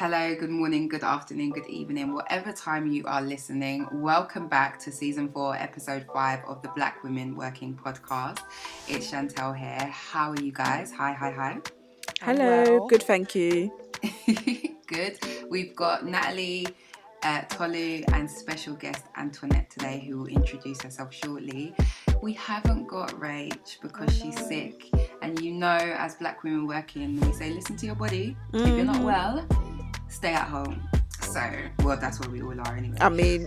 Hello, good morning, good afternoon, good evening, whatever time you are listening. Welcome back to season four, episode five of the Black Women Working podcast. It's Chantel here. How are you guys? Hi, hi, hi. Hello, well. good, thank you. good. We've got Natalie, uh, Tolu, and special guest Antoinette today, who will introduce herself shortly. We haven't got Rach because she's sick, and you know, as Black women working, we say, listen to your body. Mm-hmm. If you're not mm-hmm. well, stay at home. So, well, that's what we all are anyway. I mean,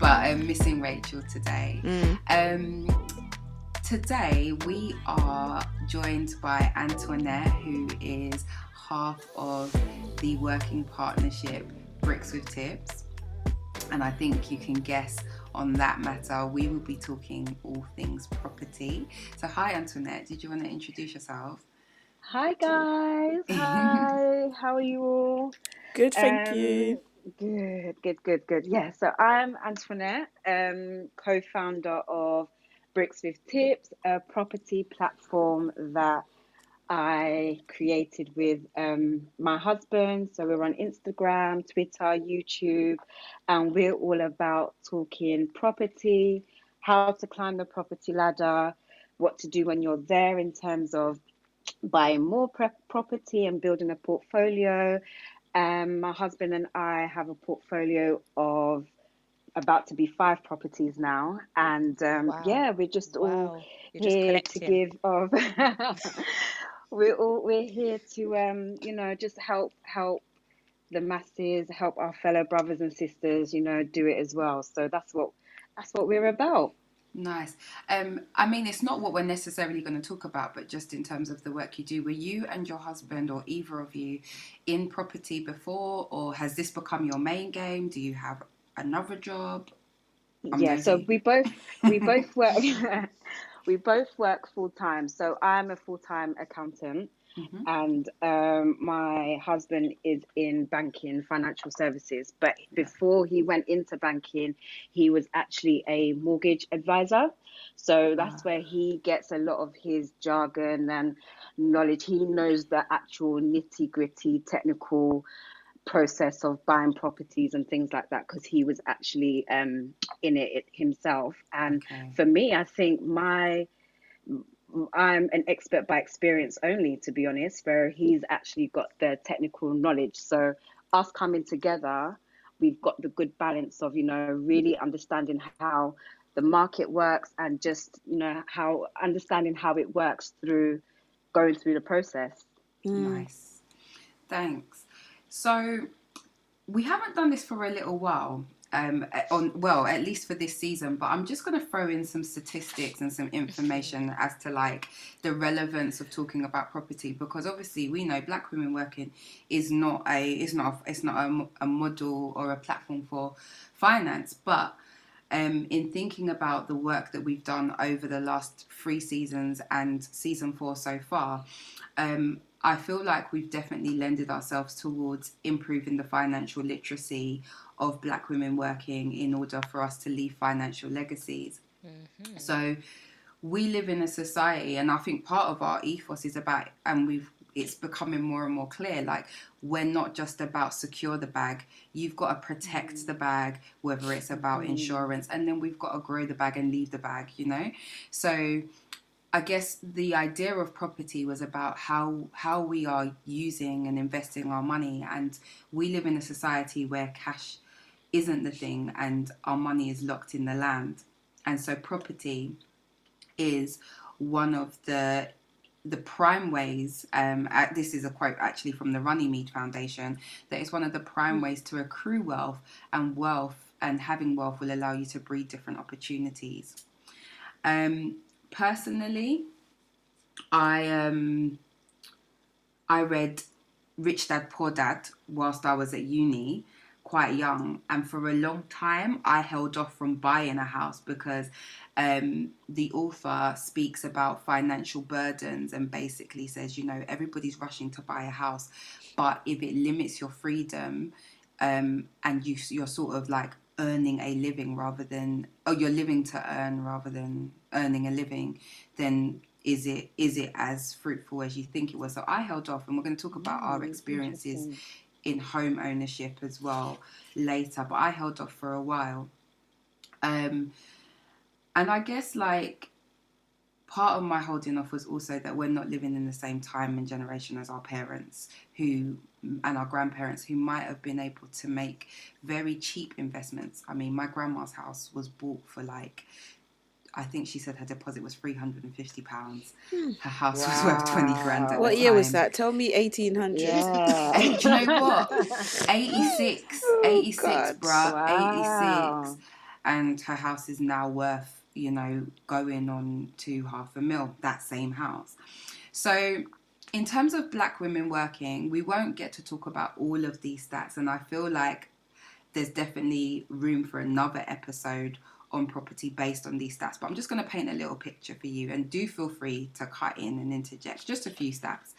but I'm missing Rachel today. Mm. Um, today we are joined by Antoinette, who is half of the working partnership Bricks with Tips. And I think you can guess on that matter, we will be talking all things property. So, hi, Antoinette. Did you want to introduce yourself? Hi guys. Hi. How are you all? Good, thank um, you. Good, good, good, good. Yeah, so I'm Antoinette, um, co-founder of Bricks with Tips, a property platform that I created with um, my husband. So we're on Instagram, Twitter, YouTube, and we're all about talking property, how to climb the property ladder, what to do when you're there in terms of buying more property and building a portfolio. Um, my husband and I have a portfolio of about to be five properties now, and um, wow. yeah, we're just wow. all You're here just to give of. we're all we're here to um, you know just help help the masses, help our fellow brothers and sisters, you know, do it as well. So that's what that's what we're about. Nice. Um, I mean, it's not what we're necessarily going to talk about, but just in terms of the work you do, were you and your husband or either of you in property before, or has this become your main game? Do you have another job? I'm yeah, so we both we both work we both work full time. So I'm a full time accountant. Mm-hmm. And um, my husband is in banking, financial services. But before he went into banking, he was actually a mortgage advisor. So that's ah. where he gets a lot of his jargon and knowledge. He knows the actual nitty gritty technical process of buying properties and things like that because he was actually um, in it himself. And okay. for me, I think my I'm an expert by experience only, to be honest, where he's actually got the technical knowledge. So us coming together, we've got the good balance of, you know, really understanding how the market works and just, you know, how understanding how it works through going through the process. Mm. Nice. Thanks. So we haven't done this for a little while um, on well, at least for this season. But I'm just going to throw in some statistics and some information as to like the relevance of talking about property because obviously we know Black women working is not a it's not a, it's not a, a model or a platform for finance, but um, in thinking about the work that we've done over the last three seasons and season four so far, um, I feel like we've definitely lended ourselves towards improving the financial literacy of black women working in order for us to leave financial legacies. Mm-hmm. So we live in a society and I think part of our ethos is about and we've it's becoming more and more clear like we're not just about secure the bag you've got to protect mm. the bag whether it's about mm. insurance and then we've got to grow the bag and leave the bag you know so I guess the idea of property was about how how we are using and investing our money and we live in a society where cash isn't the thing and our money is locked in the land. And so property is one of the the prime ways, um, this is a quote actually from the Runnymede Foundation, that is one of the prime ways to accrue wealth, and wealth and having wealth will allow you to breed different opportunities. Um, personally, I um, I read Rich Dad Poor Dad whilst I was at uni, quite young and for a long time i held off from buying a house because um, the author speaks about financial burdens and basically says you know everybody's rushing to buy a house but if it limits your freedom um, and you, you're sort of like earning a living rather than oh you're living to earn rather than earning a living then is it is it as fruitful as you think it was? So I held off, and we're going to talk about our mm, experiences in home ownership as well later. But I held off for a while, um, and I guess like part of my holding off was also that we're not living in the same time and generation as our parents who and our grandparents who might have been able to make very cheap investments. I mean, my grandma's house was bought for like I think she said her deposit was three hundred and fifty pounds. Hmm. Her house wow. was worth twenty grand. what year time. was that? Tell me eighteen hundred. Yeah. Do you know what? 86, oh, 86, God. bruh, wow. eighty six, and her house is now worth you know, going on to half a mil, that same house. So, in terms of black women working, we won't get to talk about all of these stats, and I feel like there's definitely room for another episode on property based on these stats. But I'm just going to paint a little picture for you, and do feel free to cut in and interject just a few stats.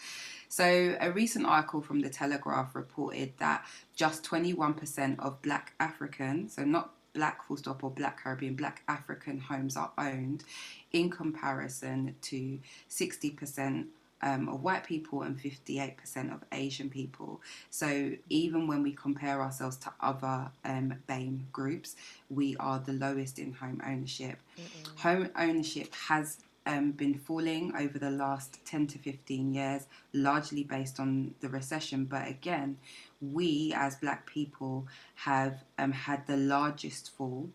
So, a recent article from the Telegraph reported that just 21% of black Africans, so not black full stop or black Caribbean, black African homes are owned in comparison to 60% um, of white people and 58% of Asian people. So even when we compare ourselves to other um, BAME groups, we are the lowest in home ownership. Mm-mm. Home ownership has um, been falling over the last 10 to 15 years, largely based on the recession. But again, we as black people have um, had the largest fall,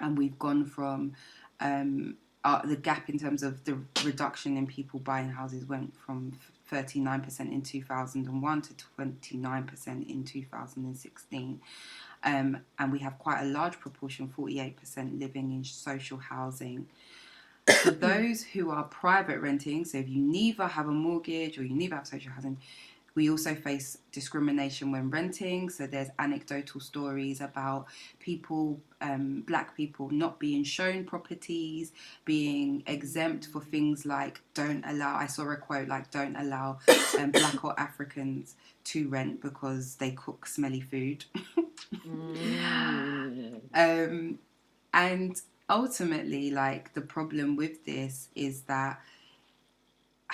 and we've gone from um, the gap in terms of the reduction in people buying houses went from 39% in 2001 to 29% in 2016. Um, and we have quite a large proportion, 48%, living in social housing. For those who are private renting, so if you neither have a mortgage or you neither have social housing, we also face discrimination when renting. So there's anecdotal stories about people, um, black people, not being shown properties, being exempt for things like don't allow. I saw a quote like don't allow um, black or Africans to rent because they cook smelly food. mm. um, and ultimately, like the problem with this is that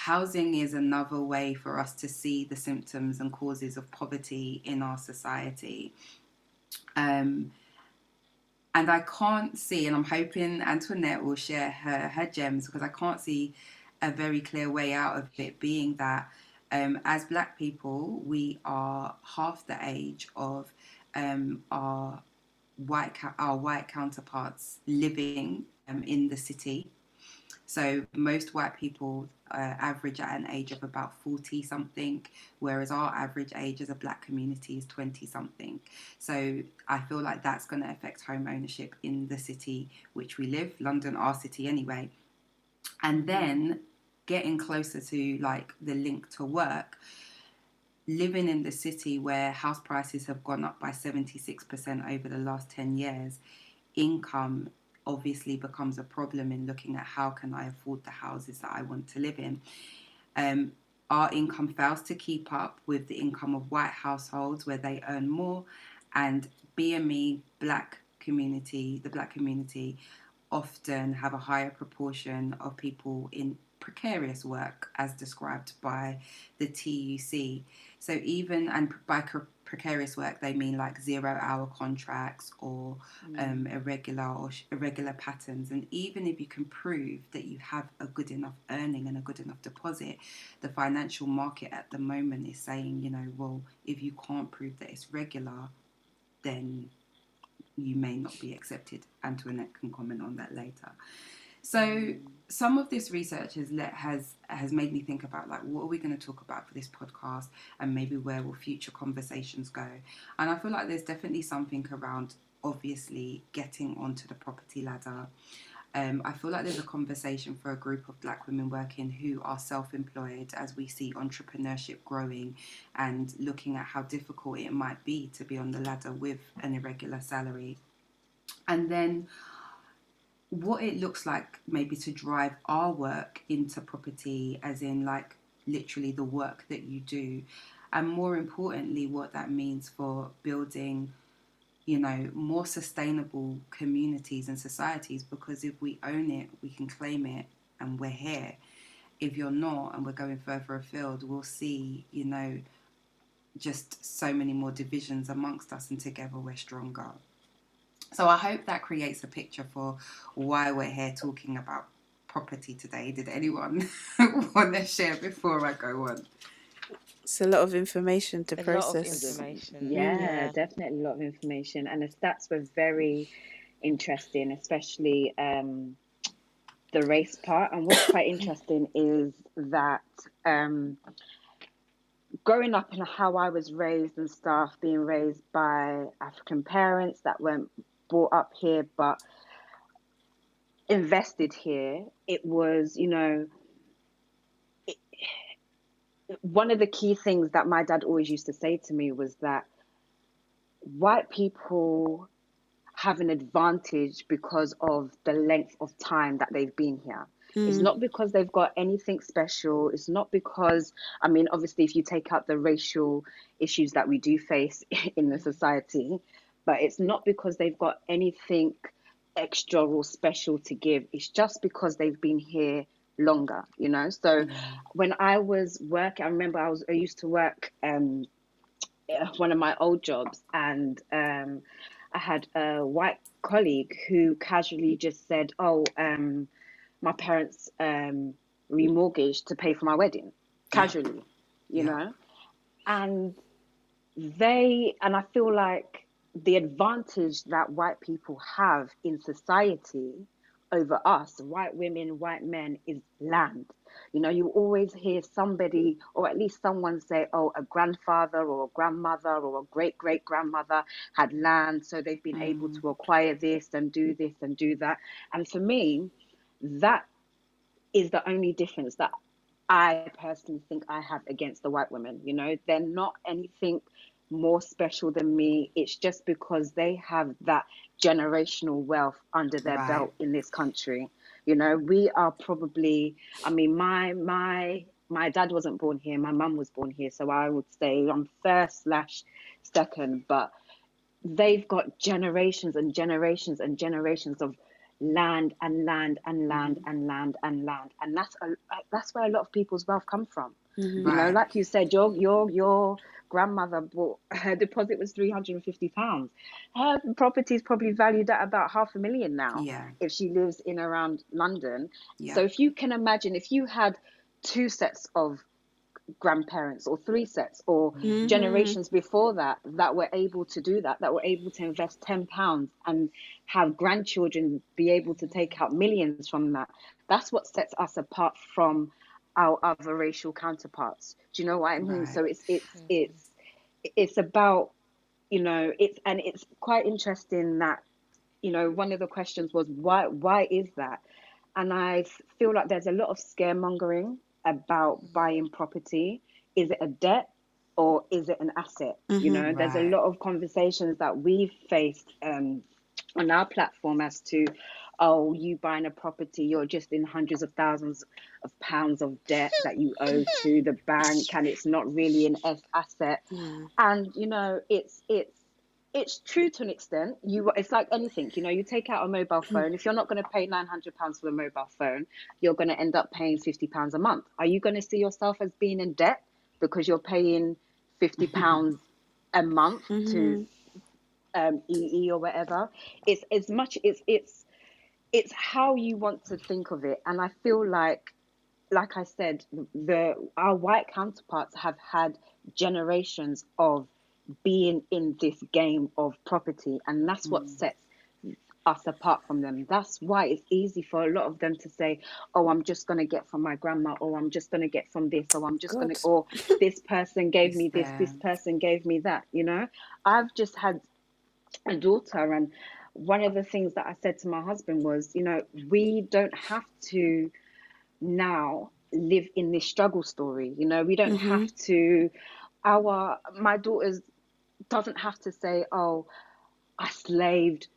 housing is another way for us to see the symptoms and causes of poverty in our society. Um, and I can't see, and I'm hoping Antoinette will share her, her gems because I can't see a very clear way out of it being that um, as black people, we are half the age of um, our white our white counterparts living um, in the city. So most white people uh, average at an age of about 40 something, whereas our average age as a black community is 20 something. So I feel like that's going to affect home ownership in the city which we live, London, our city anyway. And then getting closer to like the link to work, living in the city where house prices have gone up by 76% over the last 10 years, income obviously becomes a problem in looking at how can I afford the houses that I want to live in. Um, our income fails to keep up with the income of white households where they earn more, and BME black community, the black community, often have a higher proportion of people in precarious work as described by the TUC. So even and by precarious work, they mean like zero hour contracts or mm. um, irregular or sh- irregular patterns. And even if you can prove that you have a good enough earning and a good enough deposit, the financial market at the moment is saying, you know, well, if you can't prove that it's regular, then you may not be accepted. Antoinette can comment on that later. So some of this research has let, has has made me think about like what are we going to talk about for this podcast and maybe where will future conversations go. And I feel like there's definitely something around obviously getting onto the property ladder. Um, I feel like there's a conversation for a group of black women working who are self employed as we see entrepreneurship growing and looking at how difficult it might be to be on the ladder with an irregular salary. And then what it looks like maybe to drive our work into property, as in like literally the work that you do, and more importantly, what that means for building, you know, more sustainable communities and societies. Because if we own it, we can claim it, and we're here. if you're not, and we're going further afield, we'll see, you know, just so many more divisions amongst us, and together we're stronger. So I hope that creates a picture for why we're here talking about property today. Did anyone want to share before I go on? It's a lot of information to A process. lot of information. Yeah, Yeah. definitely a lot of information, and the stats were very interesting, especially um, the race part. And what's quite interesting is that um, growing up and how I was raised and stuff, being raised by African parents that weren't brought up here but invested here, it was, you know, it, one of the key things that my dad always used to say to me was that white people have an advantage because of the length of time that they've been here. It's Mm. not because they've got anything special. It's not because, I mean, obviously, if you take out the racial issues that we do face in the society, but it's not because they've got anything extra or special to give. It's just because they've been here longer, you know? So when I was working, I remember I was, I used to work, um, one of my old jobs and um, I had a white colleague who casually just said, "Oh, um, my parents um, remortgaged to pay for my wedding," casually, you Yeah. know, and they and I feel like the advantage that white people have in society over us, white women, white men, is land. You know, you always hear somebody, or at least someone say, oh, a grandfather or a grandmother or a great great grandmother had land, so they've been able mm. to acquire this and do this and do that. And for me, that is the only difference that I personally think I have against the white women. You know, they're not anything more special than me. It's just because they have that generational wealth under their Right. belt in this country. You know, we are probably I mean my my my dad wasn't born here, my mum was born here, so I would say I'm first slash second, but they've got generations and generations and generations of land and land and land mm-hmm. and land and land and that's a, that's where a lot of people's wealth come from Mhm. you know like you said your your your grandmother bought her deposit was 350 pounds her property is probably valued at about half a million now Yeah, if she lives in around london yeah. so if you can imagine if you had two sets of grandparents or three sets or Mhm. generations before that that were able to do that that were able to invest 10 pounds and have grandchildren be able to take out millions from that that's what sets us apart from our other racial counterparts. Do you know what i mean? Right. so it's it's it's it's about you know it's and it's quite interesting that you know one of the questions was why why is that? And i feel like there's a lot of scaremongering about buying property. Is it a debt or is it an asset? You Mhm. know there's a lot of conversations that we've faced um, on our platform as to oh you buying a property you're just in hundreds of thousands of pounds of debt that you owe to the bank and it's not really an asset. Yeah. and you know it's it's it's true to an extent. You it's like anything you know you take out a mobile mm. phone. If you're not going to pay 900 pounds for a mobile phone you're going to end up paying 50 pounds a month. Are you going to see yourself as being in debt because you're paying 50 mm-hmm. pounds a month to mm-hmm. um, EE or whatever? It's as much it's it's it's how you want to think of it. And i feel like like i said the our white counterparts have had generations of being in this game of property. And that's what sets us apart from them. That's why it's easy for a lot of them to say oh i'm just going to get from my grandma or i'm just going to get from this or i'm just going to or this person gave me this this person gave me that you know? I've just had a daughter and one of the things that i said to my husband was you know we don't have to now live in this struggle story you know we don't Mhm. have to our my daughter's doesn't have to say oh i slaved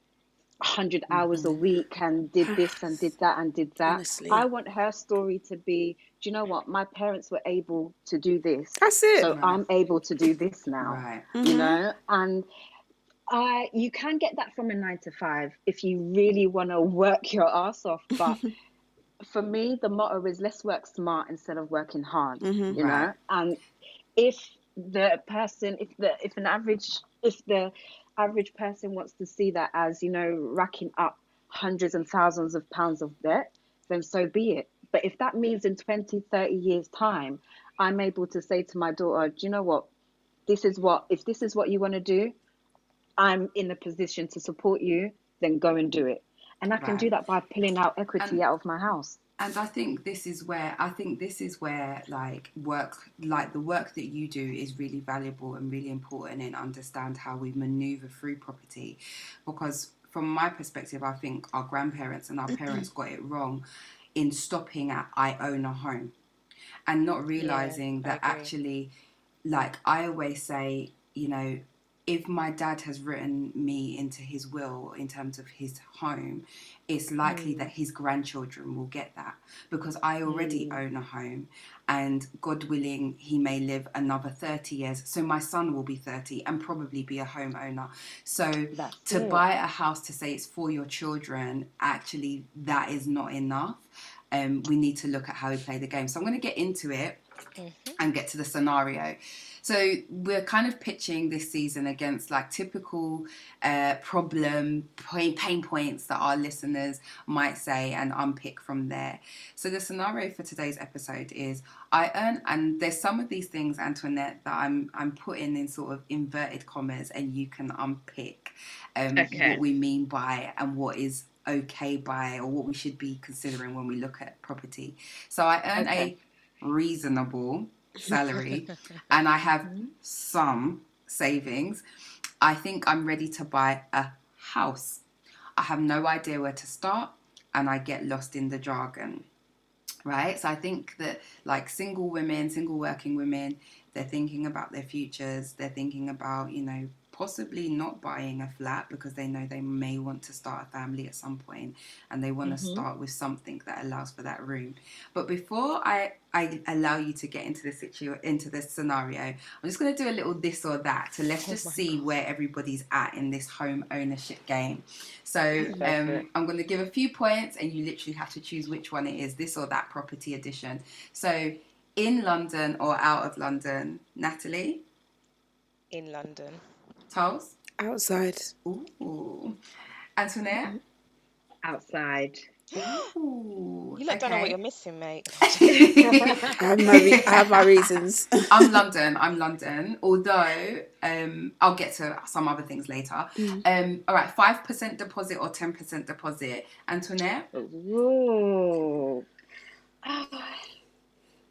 100 hours a week and did this and did that and did that Honestly. i want her story to be do you know what my parents were able to do this That's it. so i'm able to do this now Right. you Mhm. know and I you can get that from a nine to five if you really want to work your ass off but for me, the motto is let's work smart instead of working hard. Mhm. You know, and if the person, if the if an average, if the average person wants to see that as you know racking up hundreds and thousands of pounds of debt, then so be it. But if that means in 20, 30 years time, I'm able to say to my daughter, do you know what? This is what if this is what you want to do, I'm in a position to support you, then go and do it. And I can Right. do that by pulling out equity And- out of my house. and I think this is where I think this is where like work like the work that you do is really valuable and really important and understand how we maneuver through property because from my perspective I think our grandparents and our mm-hmm. parents got it wrong in stopping at I own a home and not realizing I that actually like I always say you know if my dad has written me into his will in terms of his home, it's likely mm. that his grandchildren will get that because I already mm. own a home and God willing, he may live another 30 years. So my son will be 30 and probably be a homeowner. So That's to it. buy a house to say it's for your children, actually, that is not enough. Um, we need to look at how we play the game. So I'm going to get into it mm-hmm. and get to the scenario. So we're kind of pitching this season against like typical uh, problem pain, pain points that our listeners might say and unpick from there. So the scenario for today's episode is I earn and there's some of these things Antoinette that I'm I'm putting in sort of inverted commas and you can unpick um, Okay. what we mean by and what is okay by or what we should be considering when we look at property. So I earn Okay. a reasonable salary and I have mm-hmm. some savings, I think I'm ready to buy a house. I have no idea where to start and I get lost in the jargon. Right? So I think that like single women, single working women, they're thinking about their futures, they're thinking about, you know, possibly not buying a flat because they know they may want to start a family at some point and they want to start with something that allows for that room. But before I, I allow you to get into the situ into this scenario, I'm just going to do a little this or that to let's just see where everybody's at in this home ownership game. So um, I'm going to give a few points, and you literally have to choose which one it is, this or that property edition. So in London or out of London, Natalie, in London. Tolls, Outside. ooh, Antoinette. Outside. Ooh, You lot don't know what you're missing, mate. I have my, re- I have my reasons. I'm London. I'm London. Although um, I'll get to some other things later. Um, all right, five percent deposit or ten percent deposit, Antoinette. Ooh.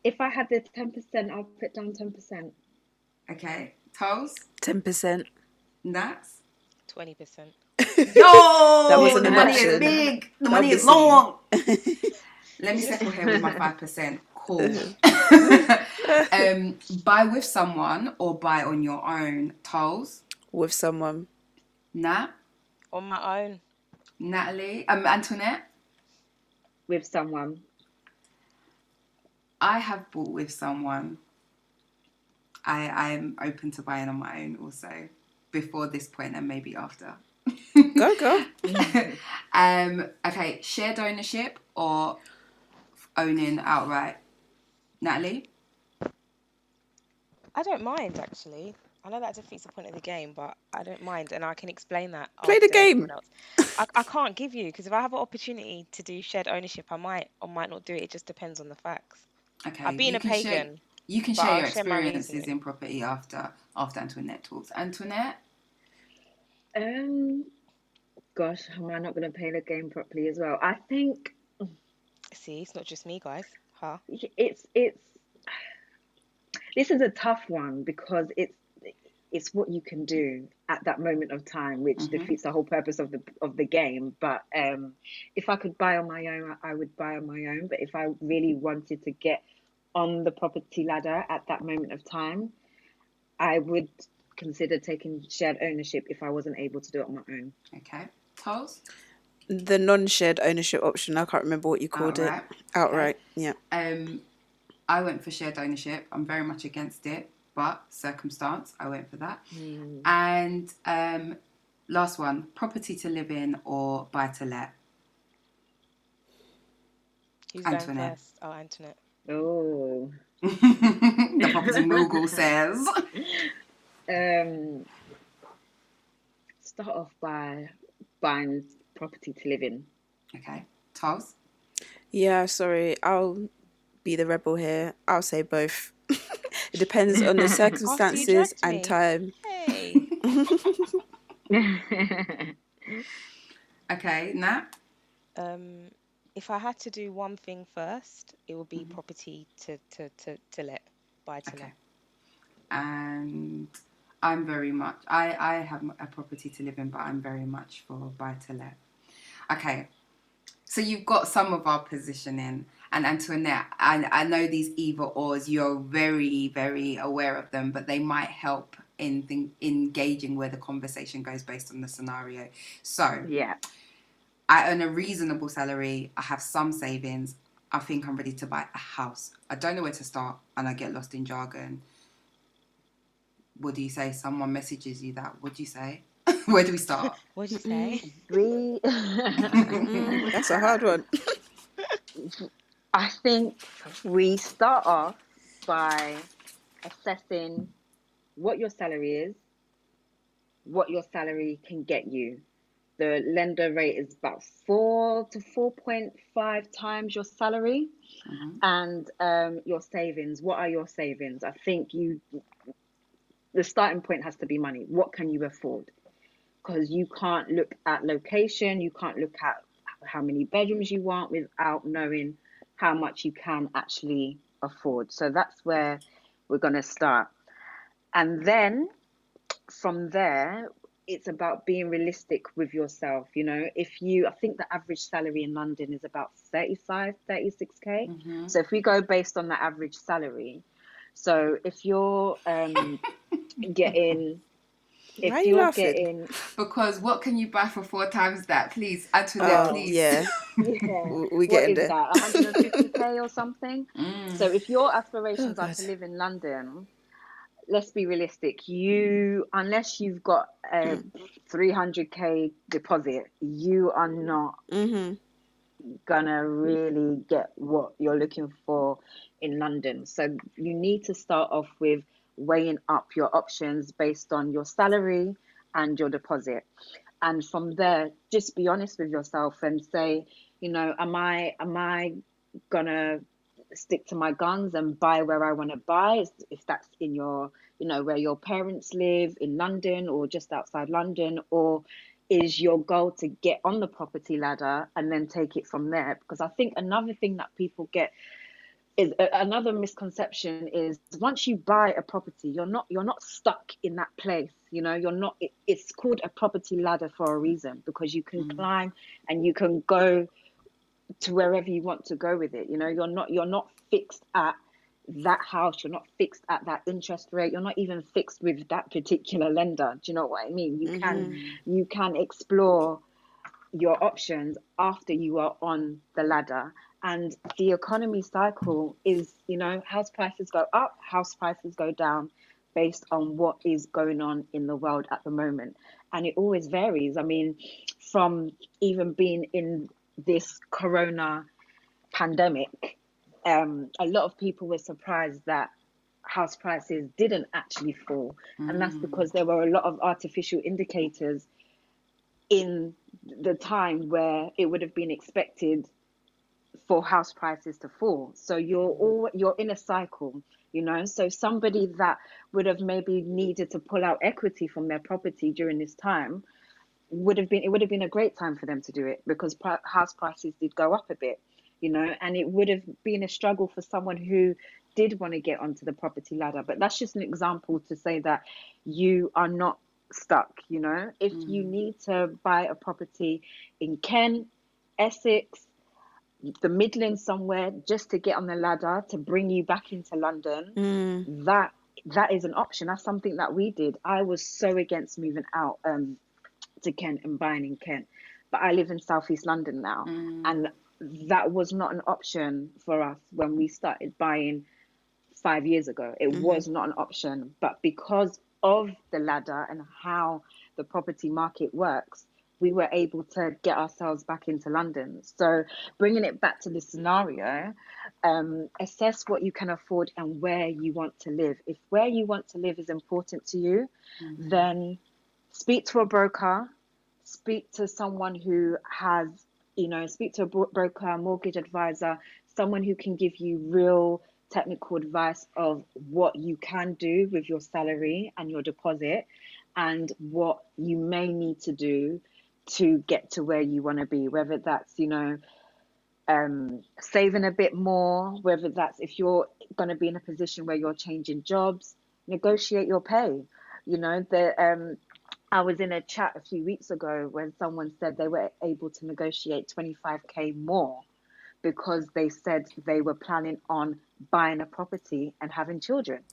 If I had the ten percent, I'll put down ten percent. Okay, Tolls, 10%. Nats. Twenty percent. No, That wasn't the money is big. The money is long. Let me settle here with my five percent. Cool. um, buy with someone or buy on your own. Tolls, With someone. Nat, On my own. Natalie, um, Antoinette. With someone. I have bought with someone. I I am open to buying on my own also before this point and maybe after. Go, go. um. Okay. Shared ownership or owning outright. Natalie. I don't mind actually. I know that defeats the point of the game, but I don't mind, and I can explain that. Play the game. I, I can't give you because if I have an opportunity to do shared ownership, I might or might not do it. It just depends on the facts. Okay. I've been a can share- pagan. you can share I'll your share experiences reasoning. in property after after Antoinette talks. Antoinette. Um, gosh, am I not going to play the game properly as well? I think See, it's not just me, guys. Huh? it's it's. This is a tough one because it's it's what you can do at that moment of time, which Mhm. defeats the whole purpose of the of the game. But um, if I could buy on my own, I would buy on my own. But if I really wanted to get on the property ladder at that moment of time, I would consider taking shared ownership if I wasn't able to do it on my own. Okay. Tolls. The non shared ownership option. I can't remember what you called Outright. it. Outright. Yeah. Um, I went for shared ownership. I'm very much against it, but circumstance, I went for that. And um, last one: property to live in or buy to let. Who's Antoinette. first? Oh, Antoinette. Oh. the property mogul says. Um, start off by buying property to live in. Okay. Tos? Yeah, sorry. I'll be the rebel here. I'll say both. it depends on the circumstances judged and me. time. Hey. Okay. Nat? um, if I had to do one thing first, it would be Mm-hmm. property to, to, to, to let, buy to Okay. let. And I'm very much, I, I have a property to live in, but I'm very much for buy to let. Okay. So you've got some of our positioning. And Antoinette, I, I know these either ors, you're very, very aware of them, but they might help in think, engaging where the conversation goes based on the scenario. So yeah. I earn a reasonable salary. I have some savings. I think I'm ready to buy a house. I don't know where to start, and I get lost in jargon. What do you say? Someone messages you that. What do you say? where do we start? What do you say? We, that's a hard one. I think we start off by assessing what your salary is, what your salary can get you. The lender rate is about four to 4.5 times your salary. Mhm. and um, your savings. What are your savings? I think you, the starting point has to be money. What can you afford? Because you can't look at location, you can't look at how many bedrooms you want without knowing how much you can actually afford. So that's where we're going to start. And then from there, it's about being realistic with yourself. You know, if you, I think the average salary in London is about 35, 36K. Mhm. So if we go based on the average salary, so if you're um, getting, if Why are you you're laughing? getting, Because what can you buy for four times that? Please, Antoinette, Oh, please. yeah. yeah, We, we get in there. that, 150k or something? Mm. So if your aspirations Oh, are God. to live in London, let's be realistic. You, unless you've got a 300k deposit, you are not hmm gonna mm. really get what you're looking for in London. So you need to start off with weighing up your options based on your salary and your deposit. And from there, just be honest with yourself and say, you know, am I am I gonna stick to my guns and buy where I want to buy if that's in your you know where your parents live in London or just outside London or is your goal to get on the property ladder and then take it from there? Because I think another thing that people get is another misconception is once you buy a property you're not you're not stuck in that place you know? You're not it, it's called a property ladder for a reason because you can Mm. climb and you can go to wherever you want to go with it you know? You're not you're not fixed at that house you're not fixed at that interest rate. You're not even fixed with that particular lender. Do you know what i mean? You mm-hmm. can you can explore your options after you are on the ladder. And the economy cycle is you know house prices go up house prices go down based on what is going on in the world at the moment. And it always varies. I mean from even being in this corona pandemic um, a lot of people were surprised that house prices didn't actually fall and that's Mm. because there were a lot of artificial indicators in the time where it would have been expected for house prices to fall. So you're all you're in a cycle, you know. So somebody that would have maybe needed to pull out equity from their property during this time would have been it would have been a great time for them to do it because house prices did go up a bit, you know, and it would have been a struggle for someone who did want to get onto the property ladder. But that's just an example to say that you are not stuck, you know. If you need to buy a property in Kent, Essex, the Midlands somewhere just to get on the ladder to bring you back into London, Mm. that that is an option. That's something that we did. I was so against moving out um, to Kent and buying in Kent, but I live in Southeast London now, Mm. and that was not an option for us when we started buying five years ago. It was not an option, but because of the ladder and how the property market works, we were able to get ourselves back into London. So, bringing it back to the scenario, um, assess what you can afford and where you want to live. If where you want to live is important to you, mm-hmm. then speak to a broker, speak to someone who has, you know, speak to a broker, mortgage advisor, someone who can give you real technical advice of what you can do with your salary and your deposit and what you may need to do to get to where you want to be, whether that's, you know, um, saving a bit more, whether that's if you're going to be in a position where you're changing jobs, negotiate your pay. You know, the um, I was in a chat a few weeks ago when someone said they were able to negotiate 25k more because they said they were planning on buying a property and having children.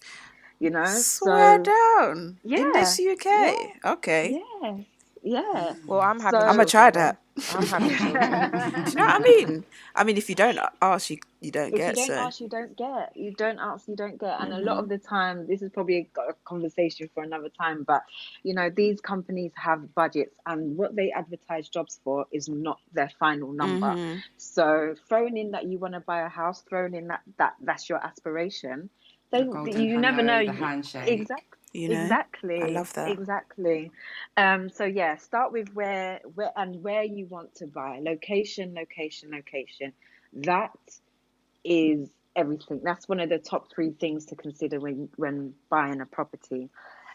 You know, swear so, down yeah, in this UK. Yeah, okay. Yeah, yeah. Well, I'm happy. So, I'm gonna try that. I'm happy. Do you know what I mean? I mean, if you don't ask, you you don't if get. If you don't so. ask, you don't get. You don't ask, you don't get. And mm-hmm. a lot of the time, this is probably a, a conversation for another time. But you know, these companies have budgets, and what they advertise jobs for is not their final number. Mm-hmm. So throwing in that you want to buy a house, throwing in that that that's your aspiration. They, the you never know. The handshake. Exactly. You know? Exactly. I love that. Exactly. Um, so yeah, start with where where and where you want to buy. Location, location, location. That is everything. That's one of the top three things to consider when when buying a property.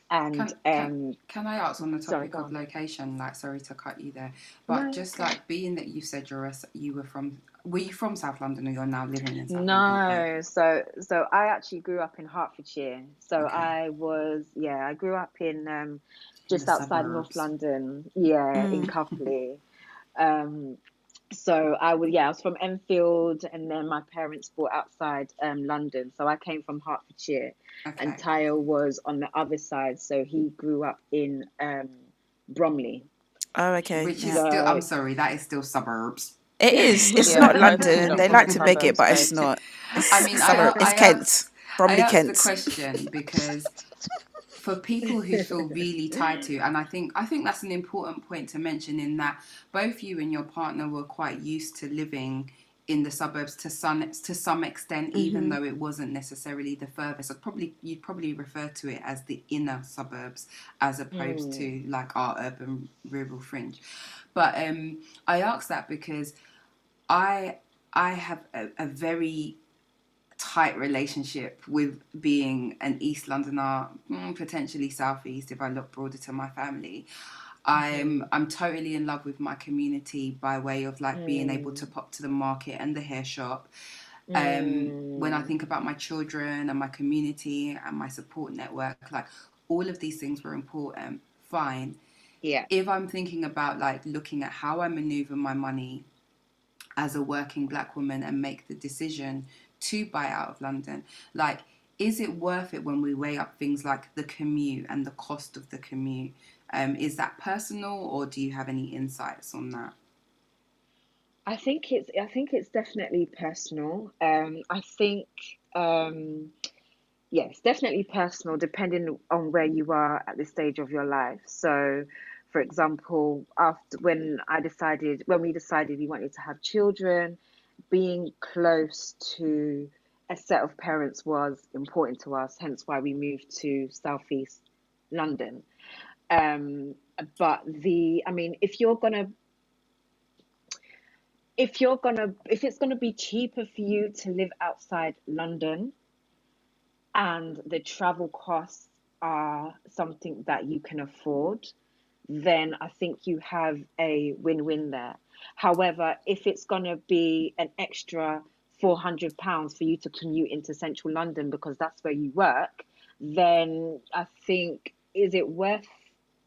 And can, can, um, can I ask on the topic sorry, of location? Like, sorry to cut you there, but no, just okay. like being that you said you're a, you were from were you from South London or you're now living in South no, London? No, so so I actually grew up in Hertfordshire. So okay. I was yeah, I grew up in um, just in outside suburbs. North London. Yeah, mm. in Cuffley. Um, so I was yeah, I was from Enfield, and then my parents bought outside um, London. So I came from Hertfordshire, okay. and Tayo was on the other side. So he grew up in um, Bromley. Oh, okay. Which is still, I'm sorry, that is still suburbs. It is. It's yeah, not London. They like to beg it, but it's not. It's, I mean, I, it's Kent. Bromley, I Kent. the question because for people who feel really tied to, and I think I think that's an important point to mention in that both you and your partner were quite used to living in the suburbs to some to some extent, mm-hmm. even though it wasn't necessarily the furthest. I'd probably you'd probably refer to it as the inner suburbs as opposed mm. to like our urban rural fringe. But um, I ask that because I I have a, a very tight relationship with being an East Londoner, mm, potentially Southeast if I look broader to my family. I'm mm-hmm. I'm totally in love with my community by way of like mm. being able to mm. pop to the market and the hair shop. Um, mm. When I mm. think about my children and my community and my support network, like all of these things were important. Fine. Yeah. If I'm thinking about like looking at how I maneuver my money as a working black woman and make the decision to buy out of London. Like, is it worth it when we weigh up things like the commute and the cost of the commute? Um, is that personal, or do you have any insights on that? I think it's I think it's definitely personal. Um, I think um, yes, definitely personal, depending on where you are at this stage of your life. So, for example, after when I decided when we decided we wanted to have children, being close to a set of parents was important to us. Hence why we moved to southeast London. Um, but the, I mean, if you're gonna if you're gonna if it's gonna be cheaper for you to live outside London and the travel costs are something that you can afford, then I think you have a win win there. However, if it's to be an extra £400 for you to commute into central London because that's where you work, then I think, is it worth,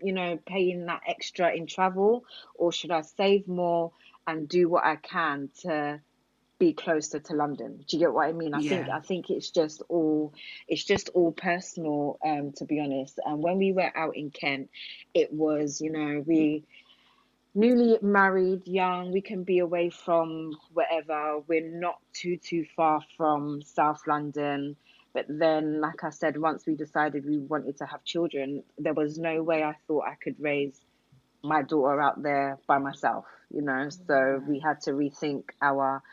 you know, paying that extra in travel or should I save more and do what I can to be closer to London. Do you get what I mean? I yeah. think I think it's just all it's just all personal, um, to be honest. And when we were out in Kent, it was, you know, we newly married, young, we can be away from wherever. We're not too too far from South London. But then, like I said, once we decided we wanted to have children, there was no way I thought I could raise my daughter out there by myself, you know. So we had to rethink our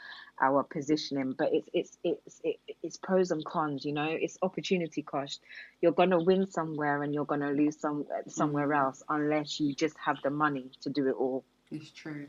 our positioning. But it's it's it's it's pros and cons you know? It's opportunity cost. You're going to win somewhere and you're going to lose some somewhere mm. else unless you just have the money to do it all. It's true.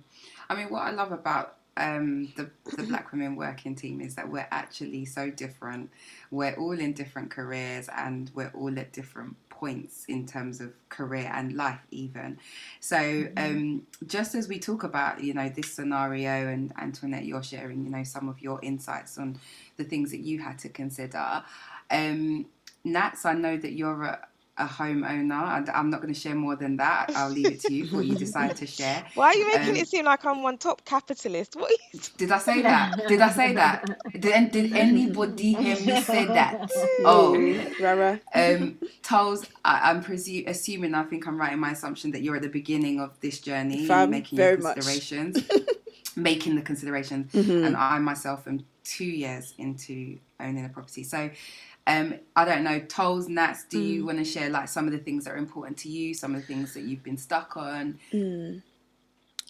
I mean what i love about um, the, the Black Women Working Team is that we're actually so different. We're all in different careers and we're all at different points in terms of career and life, even. So, mm-hmm. um, just as we talk about, you know, this scenario, and Antoinette, you're sharing, you know, some of your insights on the things that you had to consider. Um, Nats, I know that you're a, a homeowner. I'm not going to share more than that. I'll leave it to you what you decide to share. Why are you making um, it seem like I'm one top capitalist? What you... did I say that? Did I say that? Did, did anybody hear me say that? Oh, Rara. Um, Toles, I, am presu- assuming. I think I'm right in my assumption that you're at the beginning of this journey, Fam, making your considerations, making the considerations, mm-hmm. and I myself am two years into owning a property. So um, I don't know, Toles, Nats, do mm. you want to share like some of the things that are important to you, some of the things that you've been stuck on? Mm.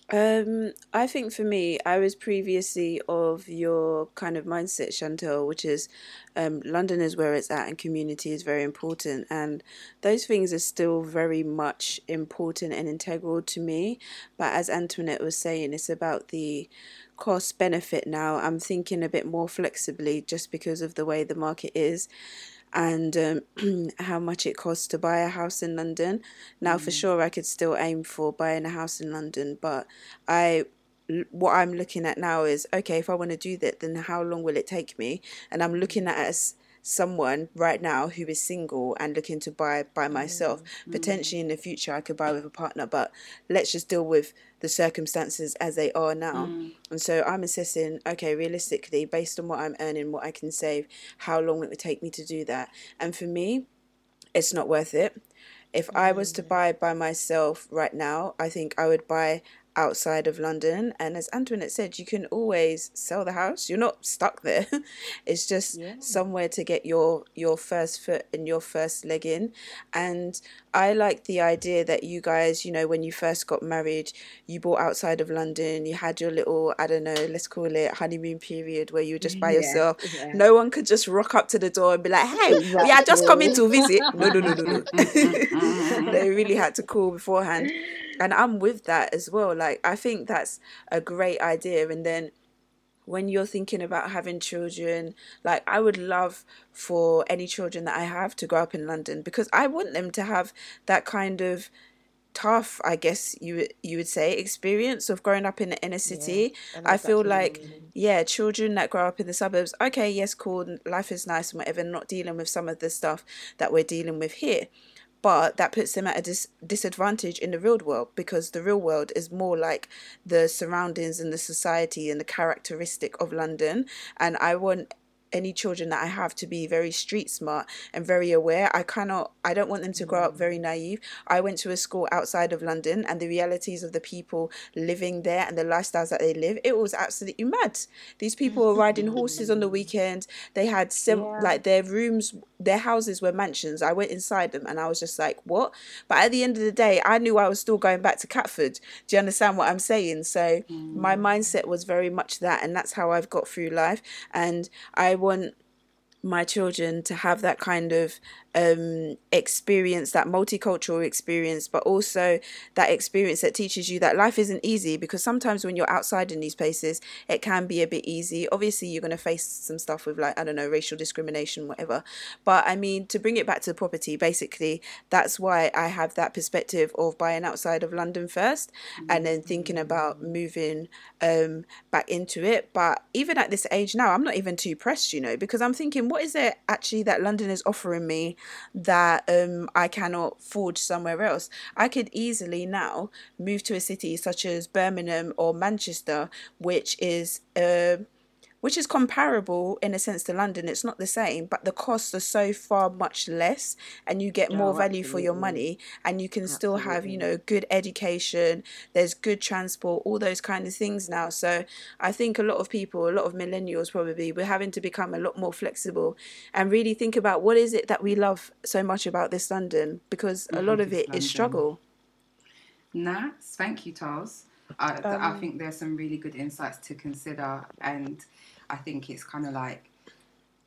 Um, I think for me, I was previously of your kind of mindset, Chantel, which is um, London is where it's at and community is very important. And those things are still very much important and integral to me. But as Antoinette was saying, it's about the cost benefit now. I'm thinking a bit more flexibly just because of the way the market is and um, how much it costs to buy a house in London. Now, mm. for sure, I could still aim for buying a house in London, but I what I'm looking at now is okay, if I want to do that, then how long will it take me? And I'm looking at as someone right now who is single and looking to buy by myself. Mm-hmm. Potentially in the future, I could buy with a partner, but let's just deal with the circumstances as they are now. Mm. And so I'm assessing, okay, realistically, based on what I'm earning, what I can save, how long it would take me to do that. And for me, it's not worth it. If I was to mm. buy by myself right now, I think I would buy outside of London. And as Antoinette said, you can always sell the house. You're not stuck there. it's just yeah. somewhere to get your your first foot and your first leg in. And I like the idea that you guys, you know, when you first got married, you bought outside of London. You had your little, I don't know, let's call it honeymoon period where you were just by yeah. yourself. Yeah. No one could just rock up to the door and be like, "Hey, exactly. we are just coming to visit." No, no, no, no, no. they really had to call beforehand and I'm with that as well. Like I think that's a great idea. And then when you're thinking about having children, like I would love for any children that I have to grow up in London because I want them to have that kind of tough, I guess you you would say, experience of growing up in the inner city. Yeah, I feel like yeah, children that grow up in the suburbs, okay, yes, cool, life is nice and whatever, not dealing with some of the stuff that we're dealing with here but that puts them at a dis- disadvantage in the real world because the real world is more like the surroundings and the society and the characteristic of London. And I want any children that I have to be very street smart and very aware. I cannot, I don't want them to grow up mm. very naive. I went to a school outside of London and the realities of the people living there and the lifestyles that they live, it was absolutely mad. These people were riding horses on the weekend. They had some, yeah. like their rooms, their houses were mansions. I went inside them and I was just like, what? But at the end of the day, I knew I was still going back to Catford. Do you understand what I'm saying? So mm. my mindset was very much that. And that's how I've got through life. And I want my children to have that kind of um, experience, that multicultural experience, but also that experience that teaches you that life isn't easy because sometimes when you're outside in these places, it can be a bit easy. Obviously, you're going to face some stuff with, like, I don't know, racial discrimination, whatever. But I mean, to bring it back to the property, basically, that's why I have that perspective of buying outside of London 1st and then thinking about moving um, back into it. But even at this age now, I'm not even too pressed, you know, because I'm thinking, what is it actually that London is offering me that um, I cannot forge somewhere else. I could easily now move to a city such as Birmingham or Manchester, which is. Uh, which is comparable in a sense to London. It's not the same, but the costs are so far much less, and you get more value for your money, and you can absolutely. still have you know good education. There's good transport, all those kind of things now. So I think a lot of people, a lot of millennials probably, we're having to become a lot more flexible and really think about what is it that we love so much about this London because a lot of it London. is struggle. Nats, thank you, Tars. I, um, I think there's some really good insights to consider, and I think it's kind of like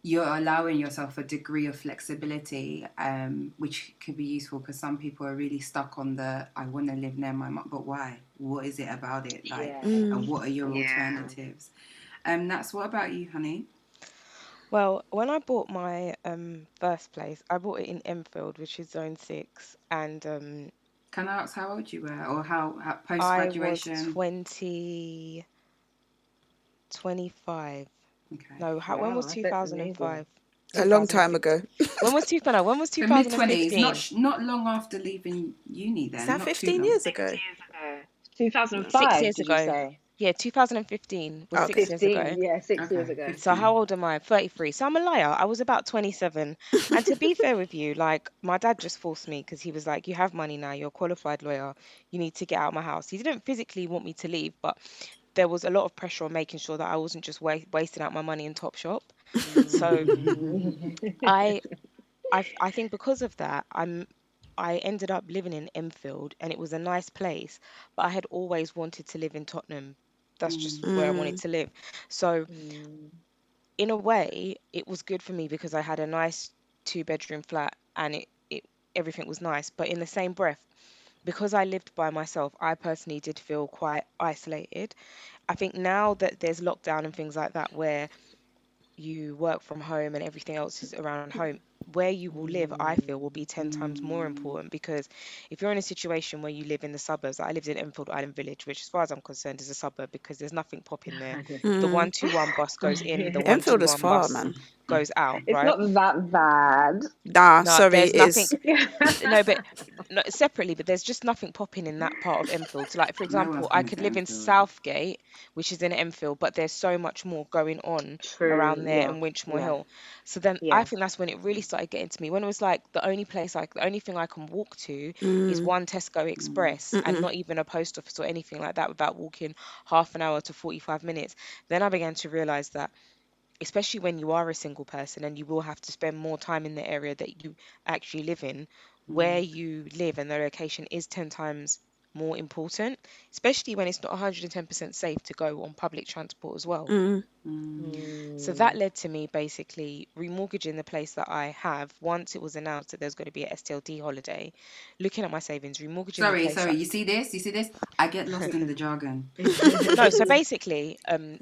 you're allowing yourself a degree of flexibility, um, which could be useful because some people are really stuck on the I want to live near my mom, but why? What is it about it? Like, yeah. and what are your yeah. alternatives? Um, that's what about you, honey? Well, when I bought my um, first place, I bought it in Enfield, which is Zone Six, and um, can I ask how old you were, or how, how post graduation? I was 20, 25. Okay. No, how, wow, when was 2005? A long time ago. when was 2000? When was 2015? Not, not long after leaving uni then. Is that 15 years ago? Six years ago. 2005, Six years ago. Yeah, 2015 was oh, six 15, years ago. Yeah, six okay. years ago. So how old am I? 33. So I'm a liar. I was about 27. and to be fair with you, like my dad just forced me because he was like, "You have money now. You're a qualified lawyer. You need to get out of my house." He didn't physically want me to leave, but there was a lot of pressure on making sure that I wasn't just wa- wasting out my money in Topshop. so I, I, I think because of that, I'm I ended up living in Enfield and it was a nice place, but I had always wanted to live in Tottenham that's just mm. where I wanted mm. to live. So, mm. in a way, it was good for me because I had a nice two bedroom flat and it, it everything was nice. But in the same breath, because I lived by myself, I personally did feel quite isolated. I think now that there's lockdown and things like that, where you work from home and everything else is around home, where you will live, I feel, will be 10 times more important because if you're in a situation where you live in the suburbs, I lived in Enfield Island Village, which, as far as I'm concerned, is a suburb because there's nothing popping there. Mm. The 121 bus goes in, the Enfield is far, bus man. Goes out. It's right? not that bad. Nah, no, sorry, it nothing, is. no, but no, separately, but there's just nothing popping in that part of Enfield. So, like, for example, I could live in Southgate, which is in Enfield, but there's so much more going on True, around there yeah, in Winchmore yeah. Hill. So then yeah. I think that's when it really started getting to me. When it was like the only place, like the only thing I can walk to mm. is one Tesco Express Mm-mm. and not even a post office or anything like that without walking half an hour to 45 minutes. Then I began to realize that especially when you are a single person and you will have to spend more time in the area that you actually live in, where mm. you live and the location is 10 times more important, especially when it's not 110% safe to go on public transport as well. Mm. Mm. So that led to me basically remortgaging the place that I have once it was announced that there's going to be a SDLT holiday. Looking at my savings, remortgaging. Sorry, sorry. You see this? You see this? I get lost in the jargon. no, so basically, um,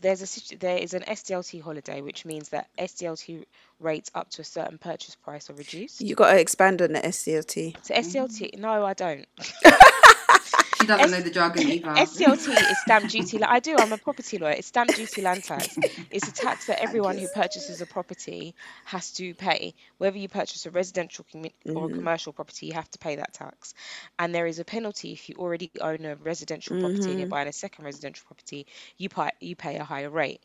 there's a there is an SDLT holiday, which means that SDLT rates up to a certain purchase price are reduced. You got to expand on the SDLT. So SDLT, no, I don't. She doesn't S- know the jargon either. SDLT is stamp duty. I do. I'm a property lawyer. It's stamp duty land tax. It's a tax that everyone who purchases a property has to pay. Whether you purchase a residential mm-hmm. or a mm-hmm. commercial property, you have to pay that tax. And there is a penalty if you already own a residential mm-hmm. property and you're mm-hmm. buying a second residential property. You pay you pay a higher rate.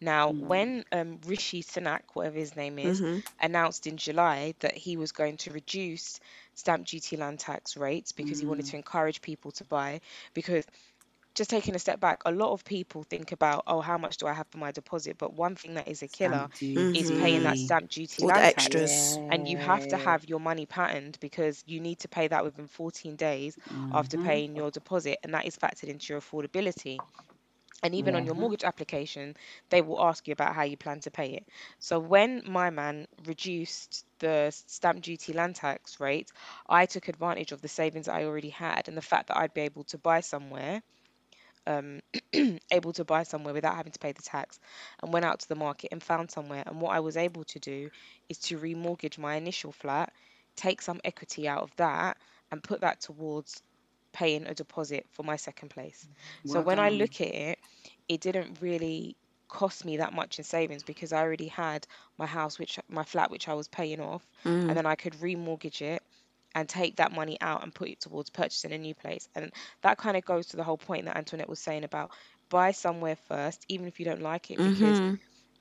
Now, mm-hmm. when um, Rishi Sunak, whatever his name is, mm-hmm. announced in July that he was going to reduce stamp duty land tax rates because he wanted to mm. encourage people to buy because just taking a step back, a lot of people think about, oh, how much do I have for my deposit? But one thing that is a killer is paying that stamp duty All the extras. Tax. And you have to have your money patterned because you need to pay that within 14 days mm-hmm. after paying your deposit, and that is factored into your affordability. And even on your mortgage application, they will ask you about how you plan to pay it. So when my man reduced the stamp duty land tax rate, I took advantage of the savings I already had and the fact that I'd be able to buy somewhere, um, able to buy somewhere without having to pay the tax, and went out to the market and found somewhere. And what I was able to do is to remortgage my initial flat, take some equity out of that, and put that towards paying a deposit for my second place. Well so when I look at it, it didn't really cost me that much in savings because I already had my house, which my flat, which I was paying off, mm. and then I could remortgage it and take that money out and put it towards purchasing a new place. And that kind of goes to the whole point that Antoinette was saying about buy somewhere first, even if you don't like it, because mm-hmm.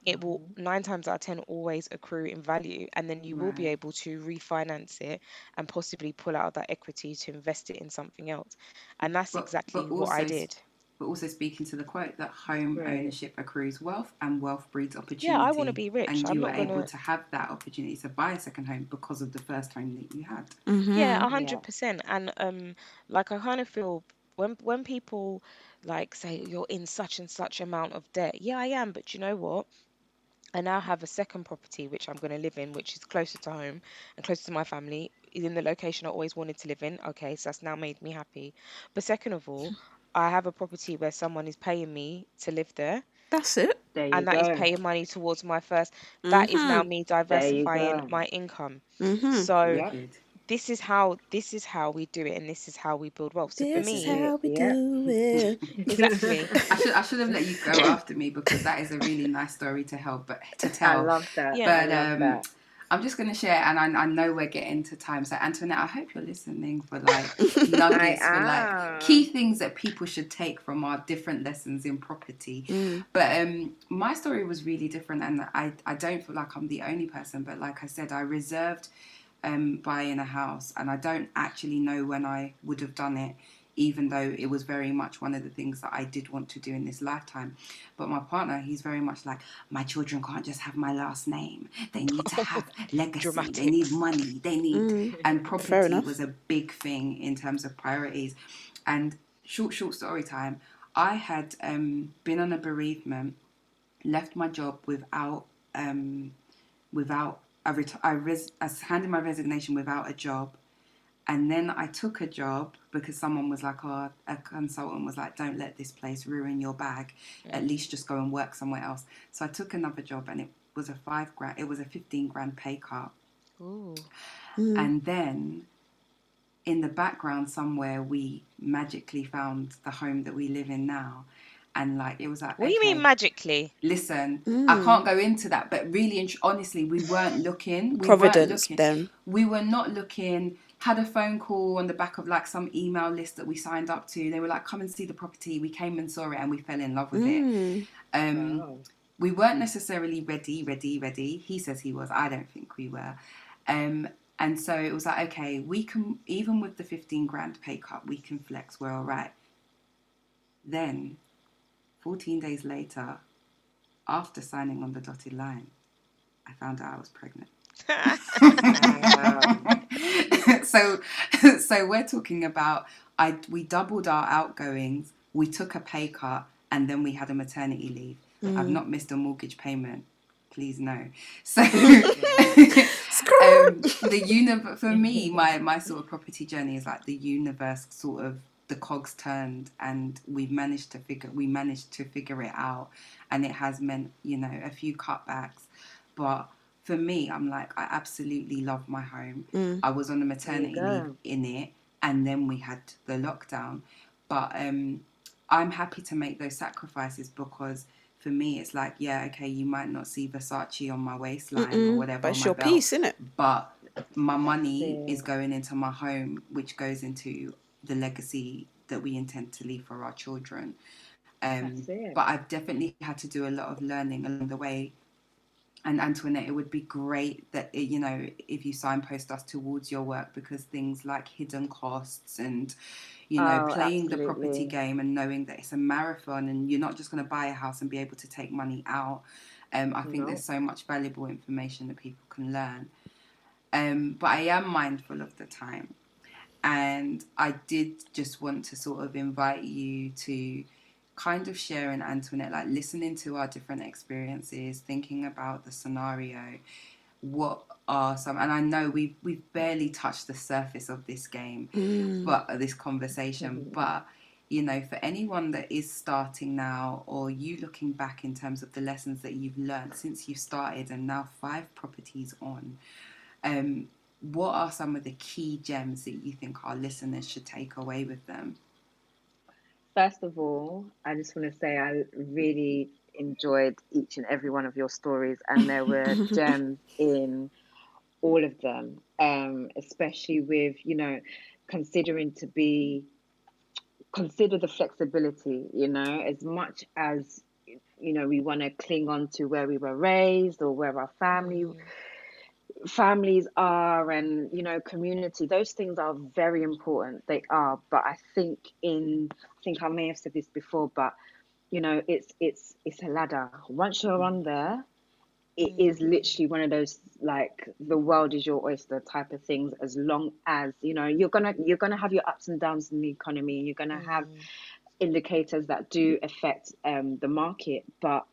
It will nine times out of ten always accrue in value, and then you right. will be able to refinance it and possibly pull out that equity to invest it in something else. And that's but, exactly but what I did but also speaking to the quote that home right. ownership accrues wealth and wealth breeds opportunity. Yeah, I want to be rich. And I'm you were able gonna... to have that opportunity to buy a second home because of the first home that you had. Mm-hmm. Yeah, hundred percent. And um, like I kind of feel when when people like say you're in such and such amount of debt. Yeah, I am, but you know what? I now have a second property which I'm going to live in, which is closer to home and closer to my family, is in the location I always wanted to live in. Okay, so that's now made me happy. But second of all, I have a property where someone is paying me to live there. That's it. and that go. is paying money towards my 1st That is now mm-hmm. me diversifying my income. Mm-hmm. So yep this is how this is how we do it and this is how we build wealth. So this for me, is how we yeah. do it. exactly. I should I should have let you go after me because that is a really nice story to help, but to tell. I love that. Yeah. But um, that. I'm just going to share, and I, I, know we're getting to time. So, Antoinette, I hope you're listening for like nuggets, for like key things that people should take from our different lessons in property. Mm. But um, my story was really different, and I, I don't feel like I'm the only person. But like I said, I reserved um, buying a house, and I don't actually know when I would have done it, even though it was very much one of the things that I did want to do in this lifetime. But my partner, he's very much like, my children can't just have my last name. They need to have legacy. Dramatic. They need money. They need, mm, and property was a big thing in terms of priorities. And short, short story time. I had um, been on a bereavement, left my job without um, without I, ret- I, res- I handed my resignation without a job. And then I took a job because someone was like, oh, a consultant was like, don't let this place ruin your bag. Yeah. At least just go and work somewhere else. So I took another job and it was a five grand, it was a 15 grand pay cut. Ooh. Mm. And then in the background somewhere, we magically found the home that we live in now and like it was like what do you mean magically? listen mm. i can't go into that but really honestly we weren't looking we providence weren't looking. then. We were not looking had a phone call on the back of like some email list that we signed up to. They were like come and see the property. We came and saw it and we fell in love with mm. it um wow. we weren't necessarily ready ready ready. He says he was. I don't think we were. Um and so it was like okay we can even with the 15 grand pay cut we can flex we're all right. Then 14 days later, after signing on the dotted line, I found out I was pregnant. so, so we're talking about I we doubled our outgoings, we took a pay cut, and then we had a maternity leave. Mm. I've not missed a mortgage payment. Please no. So, um, the uni- for me, my my sort of property journey is like the universe sort of the cogs turned and we've managed to figure we managed to figure it out and it has meant you know a few cutbacks but for me i'm like i absolutely love my home mm. i was on a maternity leave in it and then we had the lockdown but um i'm happy to make those sacrifices because for me, it's like, yeah, okay, you might not see Versace on my waistline Mm-mm, or whatever. But it's your belt, piece, isn't it? But my money is going into my home, which goes into the legacy that we intend to leave for our children. Um, but I've definitely had to do a lot of learning along the way. And Antoinette, it would be great that you know if you signpost us towards your work because things like hidden costs and you know oh, playing absolutely. the property game and knowing that it's a marathon and you're not just going to buy a house and be able to take money out. Um, I think no. there's so much valuable information that people can learn. Um, but I am mindful of the time and I did just want to sort of invite you to kind of share in Antoinette, like listening to our different experiences, thinking about the scenario. What are some? And I know we've we've barely touched the surface of this game, mm. but uh, this conversation. Mm. But you know, for anyone that is starting now, or you looking back in terms of the lessons that you've learned since you started, and now five properties on, um, what are some of the key gems that you think our listeners should take away with them? First of all, I just want to say I really enjoyed each and every one of your stories, and there were gems in all of them, um, especially with, you know, considering to be, consider the flexibility, you know, as much as, you know, we want to cling on to where we were raised or where our family. Mm families are and you know community those things are very important. They are but i think in i think i may have said this before but you know it's it's it's a ladder. Once you're mm. on there it mm. is literally one of those like the world is your oyster type of things as long as you know you're gonna you're gonna have your ups and downs in the economy you're gonna mm. have indicators that do affect um, the market but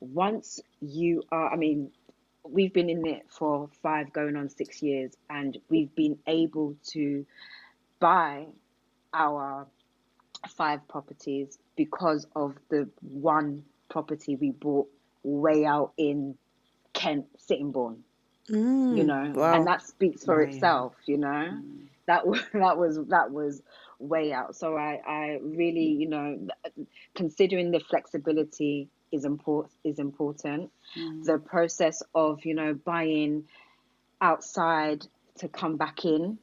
once you are i mean we've been in it for five going on six years and we've been able to buy our five properties because of the one property we bought way out in Kent, Sittingbourne. Mm, You know, wow. and that speaks for Right. itself. You know, that was that was that was way out. So I I really you know considering the flexibility is important is important. Mm. The process of you know buying outside to come back in,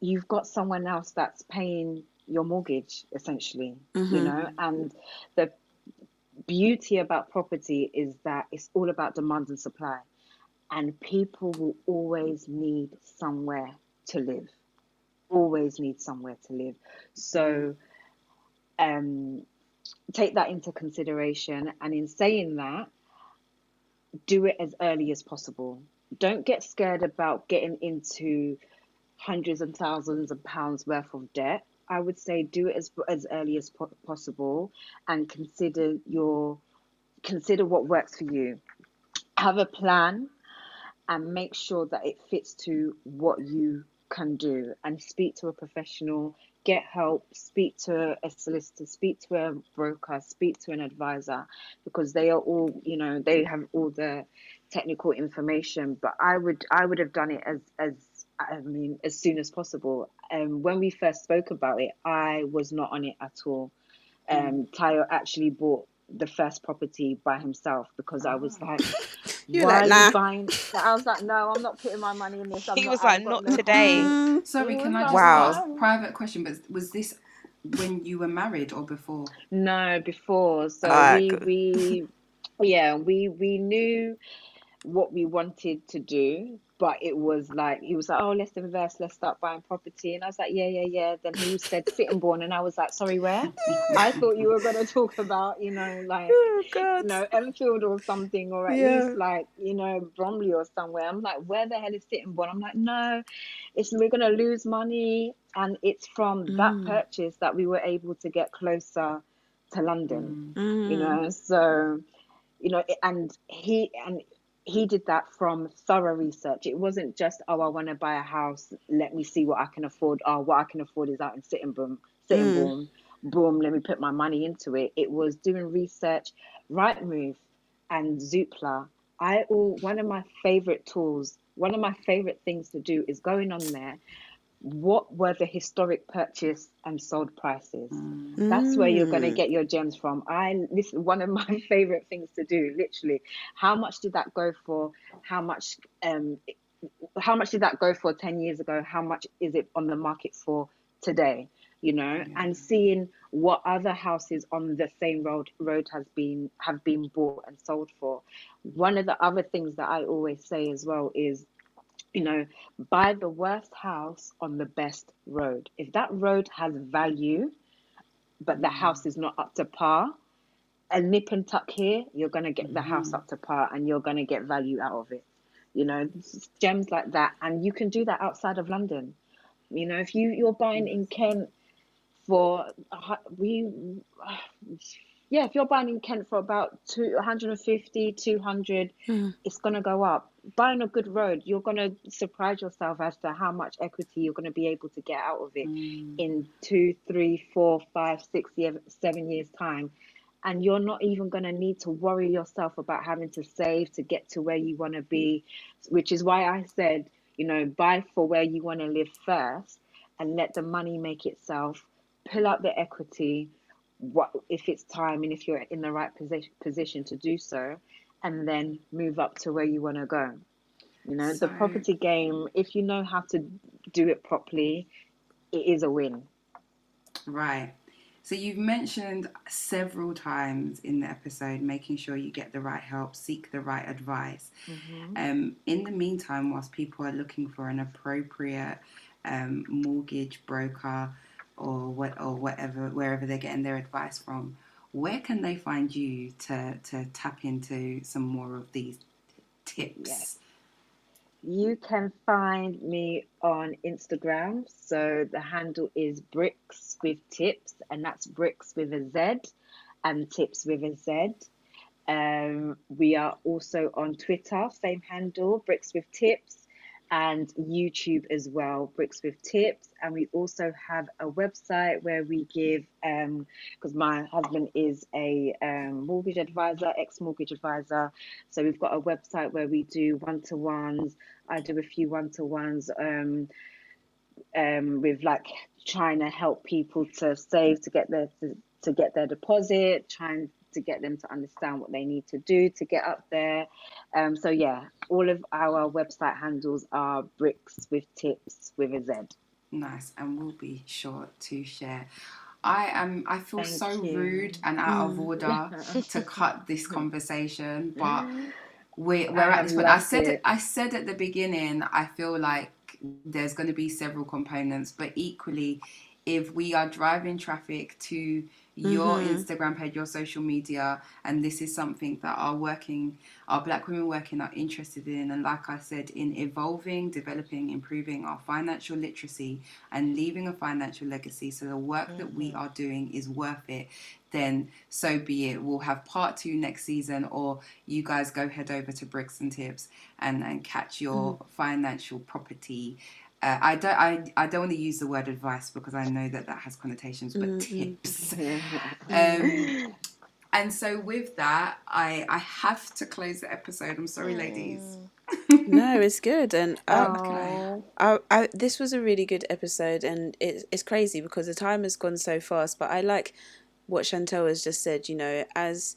you've got someone else that's paying your mortgage essentially. You Mhm. know, and the beauty about property is that it's all about demand and supply, and people will always need somewhere to live. Always need somewhere to live. So, um, take that into consideration. And in saying that, do it as early as possible. Don't get scared about getting into hundreds and thousands of pounds worth of debt. I would say do it as as early as po- possible and consider your consider what works for you. Have a plan and make sure that it fits to what you can do and speak to a professional get help speak to a solicitor speak to a broker speak to an advisor because they are all you know they have all the technical information. But i would i would have done it as as i mean as soon as possible. Um when we first spoke about it i was not on it at all. Um tayo actually bought the first property by himself because i was like You're why like, are "Nah." you buying I was like, no, I'm not putting my money in this. I'm He not, was like, not today. Mm, Sorry, can I just Wow. ask private question? But was this when you were married or before? No, before. So Ah, we we yeah, we we knew what we wanted to do, but it was like he was like, Oh, let's invest, let's start buying property. And I was like, Yeah, yeah, yeah. Then he said Sittingbourne and I was like, Sorry, where? I thought you were gonna talk about, you know, like oh you know, Enfield or something, or at Yeah. least like, you know, Bromley or somewhere. I'm like, where the hell is Sittingbourne? I'm like, no, it's we're gonna lose money, and it's from that Mm. purchase that we were able to get closer to London. Mm. You know, so you know, and he and he did that from thorough research. It wasn't just, oh, I want to buy a house. Let me see what I can afford. Oh, what I can afford is out in Sittingbourne. Sittingbourne. Mm. Boom, boom, let me put my money into it. It was doing research, Rightmove and Zoopla. I all one of my favorite tools, one of my favorite things to do is going on there. What were the historic purchase and sold prices? That's where you're going to Mm. get your gems from. I this is one of my favorite things to do. Literally, how much did that go for? How much um, how much did that go for ten years ago? How much is it on the market for today? You know, and seeing what other houses on the same road road has been have been bought and sold for. One of the other things that I always say as well is you know, buy the worst house on the best road. If that road has value, but the mm-hmm. house is not up to par, a nip and tuck here, you're going to get the house mm-hmm. up to par and you're going to get value out of it. You know, gems like that. And you can do that outside of London. You know, if you, you're buying in Kent for, we, yeah, if you're buying in Kent for about two, 150, 200, Mm. it's going to go up. Buying a good road, you're going to surprise yourself as to how much equity you're going to be able to get out of it in two, three, four, five, six, year, seven years' time. And you're not even going to need to worry yourself about having to save to get to where you want to be, which is why I said, you know, buy for where you want to live first and let the money make itself. Pull out the equity, what if it's time and if you're in the right position position to do so, and then move up to where you want to go. You know, the property game, if you know how to do it properly, it is a win. Right. So you've mentioned several times in the episode making sure you get the right help, seek the right advice. Mm-hmm. Um, in the meantime, whilst people are looking for an appropriate um, mortgage broker or what or whatever wherever they're getting their advice from, where can they find you to to tap into some more of these tips? Yes. You can find me on Instagram. So the handle is bricks with tips, and that's bricks with a Z and tips with a Z. Um, we are also on Twitter, same handle, bricks with tips and YouTube as well, Bricks with Tips. And we also have a website where we give, because um, my husband is a um, mortgage advisor, ex mortgage advisor. So we've got a website where we do one to ones. I do a few one to ones um, um, with like trying to help people to save to get their to, to get their deposit, trying to get them to understand what they need to do to get up there. Um, so yeah, all of our website handles are bricks with tips with a Z. Nice, and we'll be sure to share. I am. I feel Thank so you. rude and out of mm. order to cut this conversation, but we're, we're at this point. I said it. I said at the beginning. I feel like there's going to be several components, but equally, if we are driving traffic to your mm-hmm. Instagram page, your social media, and this is something that our working, our Black women working are interested in. And like I said, in evolving, developing, improving our financial literacy and leaving a financial legacy. So the work mm-hmm. that we mm-hmm. are doing is worth it. Then so be it. We'll have part two next season, or you guys go head over to Bricks and Tips and, and catch your mm-hmm. financial property uh, I don't I, I don't want to use the word advice because I know that that has connotations, but mm-hmm. tips. um, and so with that, I I have to close the episode. I'm sorry, ladies. no, it's good, and um, okay. I, I, this was a really good episode, and it's it's crazy because the time has gone so fast. But I like what Chantel has just said. You know, as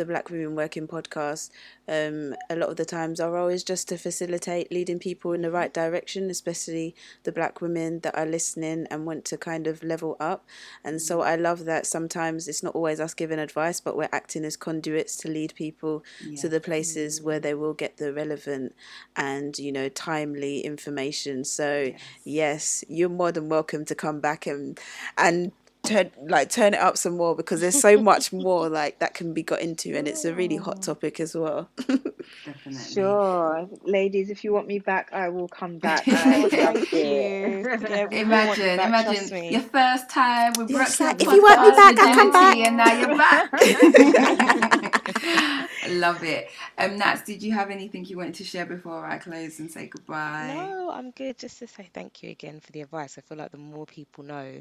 the Black Women Working podcast, um, a lot of the times our role is just to facilitate leading people in the right direction, especially the Black women that are listening and want to kind of level up. And so I love that sometimes it's not always us giving advice, but we're acting as conduits to lead people yeah. to the places mm-hmm. where they will get the relevant and, you know, timely information. So, yes, yes you're more than welcome to come back and and turn like turn it up some more because there's so much more like that can be got into and it's a really hot oh. topic as well. Definitely. Sure. Ladies if you want me back i will come back. Thank you. yeah, imagine back, imagine your first time with Brooke like, if you want me back i'll come back. and now you're back love it um nats did you have anything you wanted to share before i close and say goodbye no i'm good just to say thank you again for the advice i feel like the more people know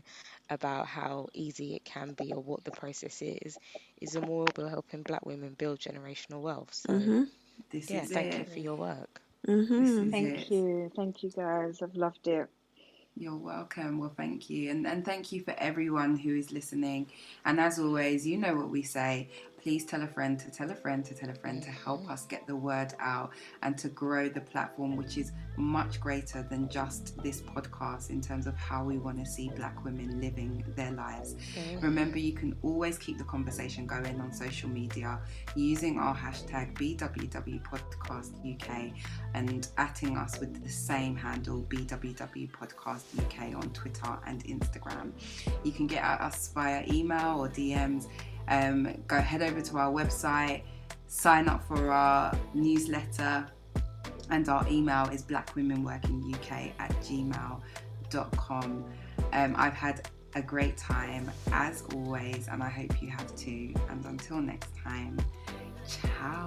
about how easy it can be or what the process is, is the more we're helping black women build generational wealth. So, mm-hmm. yeah, thank it. you for your work. Mm-hmm. Thank it. you. Thank you, guys. I've loved it. You're welcome. Well, thank you. And, and thank you for everyone who is listening. And as always, you know what we say please tell a friend to tell a friend to tell a friend to help us get the word out and to grow the platform, which is much greater than just this podcast in terms of how we want to see black women living their lives. Remember, you can always keep the conversation going on social media using our hashtag BWW and atting us with the same handle BWW on Twitter and Instagram. You can get at us via email or DMs um, go head over to our website, sign up for our newsletter, and our email is blackwomenworkinguk at gmail.com. Um, I've had a great time as always, and I hope you have too. And until next time, ciao.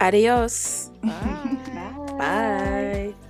Adios. Bye. Bye.